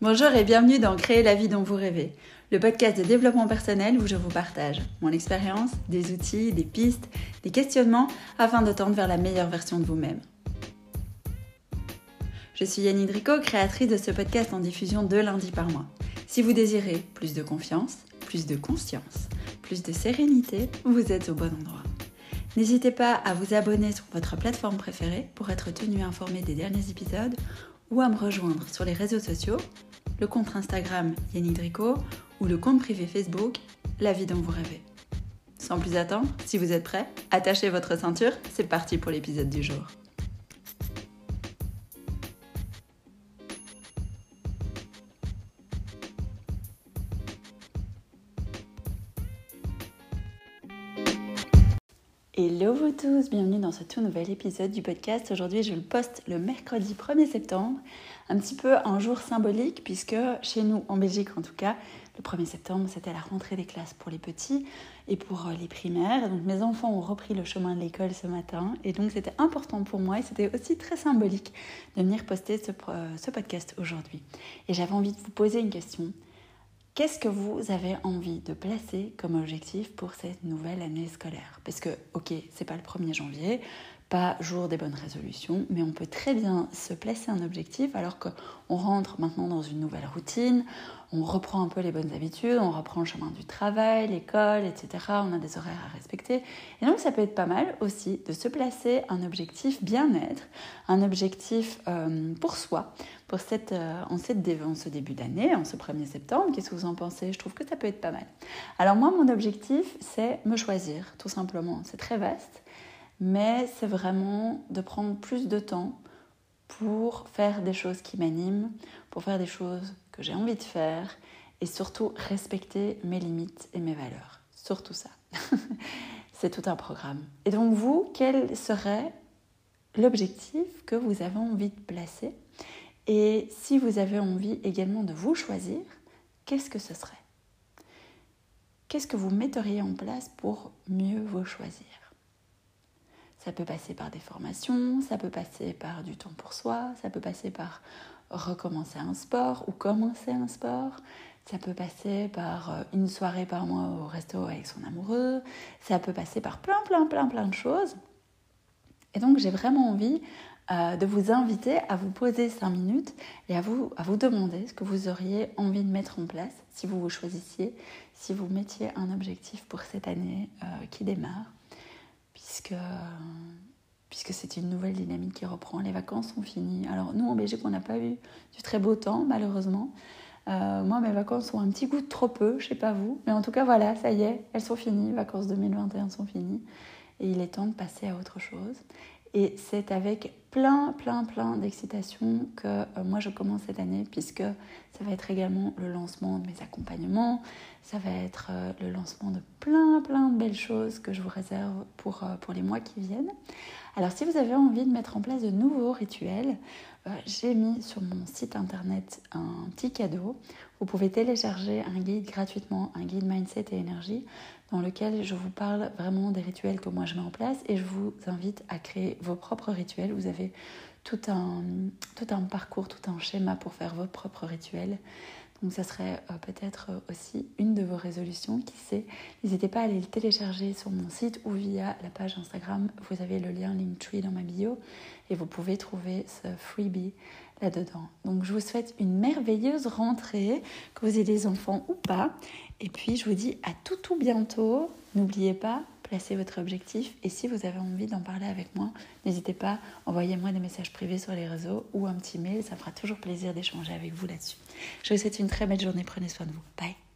Bonjour et bienvenue dans Créer la vie dont vous rêvez, le podcast de développement personnel où je vous partage mon expérience, des outils, des pistes, des questionnements afin de tendre vers la meilleure version de vous-même. Je suis Yanni Drico, créatrice de ce podcast en diffusion deux lundis par mois. Si vous désirez plus de confiance, plus de conscience, plus de sérénité, vous êtes au bon endroit. N'hésitez pas à vous abonner sur votre plateforme préférée pour être tenu informé des derniers épisodes ou à me rejoindre sur les réseaux sociaux, le compte Instagram Yannick Drico ou le compte privé Facebook La vie dont vous rêvez. Sans plus attendre, si vous êtes prêts, attachez votre ceinture, c'est parti pour l'épisode du jour. Hello vous tous, bienvenue dans ce tout nouvel épisode du podcast. Aujourd'hui je le poste le mercredi 1er septembre, un petit peu un jour symbolique puisque chez nous en Belgique en tout cas, le 1er septembre c'était la rentrée des classes pour les petits et pour euh, les primaires. Donc mes enfants ont repris le chemin de l'école ce matin et donc c'était important pour moi et c'était aussi très symbolique de venir poster ce, euh, ce podcast aujourd'hui. Et j'avais envie de vous poser une question. Qu'est-ce que vous avez envie de placer comme objectif pour cette nouvelle année scolaire? Parce que, ok, c'est pas le 1er janvier, pas jour des bonnes résolutions, mais on peut très bien se placer un objectif alors qu'on rentre maintenant dans une nouvelle routine, on reprend un peu les bonnes habitudes, on reprend le chemin du travail, l'école, etc. On a des horaires à respecter. Et donc ça peut être pas mal aussi de se placer un objectif bien-être, un objectif euh, pour soi, pour cette, euh, en, en ce début d'année, en ce 1er septembre. Qu'est-ce que vous en pensez? Je trouve que ça peut être pas mal. Alors moi, mon objectif, c'est me choisir, tout simplement. C'est très vaste, mais c'est vraiment de prendre plus de temps pour faire des choses qui m'animent, pour faire des choses que j'ai envie de faire et surtout respecter mes limites et mes valeurs. Surtout ça. c'est tout un programme. Et donc vous, quel serait l'objectif que vous avez envie de placer? Et si vous avez envie également de vous choisir, qu'est-ce que ce serait? Qu'est-ce que vous metteriez en place pour mieux vous choisir? Ça peut passer par des formations, ça peut passer par du temps pour soi, ça peut passer par recommencer un sport ou commencer un sport. Ça peut passer par euh, une soirée par mois au resto avec son amoureux. Ça peut passer par plein, plein, plein, plein de choses. Et donc, j'ai vraiment envie euh, de vous inviter à vous poser cinq minutes et à vous, à vous demander ce que vous auriez envie de mettre en place si vous vous choisissiez, si vous mettiez un objectif pour cette année euh, qui démarre. Puisque c'est une nouvelle dynamique qui reprend. Les vacances sont finies. Alors nous en Belgique, on n'a pas eu du très beau temps, malheureusement. Euh, moi, mes vacances ont un petit goût de trop peu, je sais pas vous. Mais en tout cas, voilà, ça y est, elles sont finies. Les vacances 2021 sont finies. Et il est temps de passer à autre chose. Et c'est avec plein, plein, plein d'excitation que euh, moi je commence cette année, puisque ça va être également le lancement de mes accompagnements, ça va être euh, le lancement de plein, plein de belles choses que je vous réserve pour, pour les mois qui viennent. Alors si vous avez envie de mettre en place de nouveaux rituels, euh, j'ai mis sur mon site internet un petit cadeau. Vous pouvez télécharger un guide gratuitement, un guide mindset et énergie, dans lequel je vous parle vraiment des rituels que moi je mets en place et je vous invite à créer vos propres rituels. Vous avez tout un, tout un parcours, tout un schéma pour faire vos propres rituels. Donc ça serait euh, peut-être aussi une de vos résolutions, qui sait? N'hésitez pas à aller le télécharger sur mon site ou via la page Instagram. Vous avez le lien Linktree dans ma bio et vous pouvez trouver ce freebie là-dedans. Donc je vous souhaite une merveilleuse rentrée, que vous ayez des enfants ou pas. Et puis je vous dis à tout tout bientôt. N'oubliez pas, placez votre objectif et si vous avez envie d'en parler avec moi, n'hésitez pas, envoyez-moi des messages privés sur les réseaux ou un petit mail, ça fera toujours plaisir d'échanger avec vous là-dessus. Je vous souhaite une très belle journée, prenez soin de vous. Bye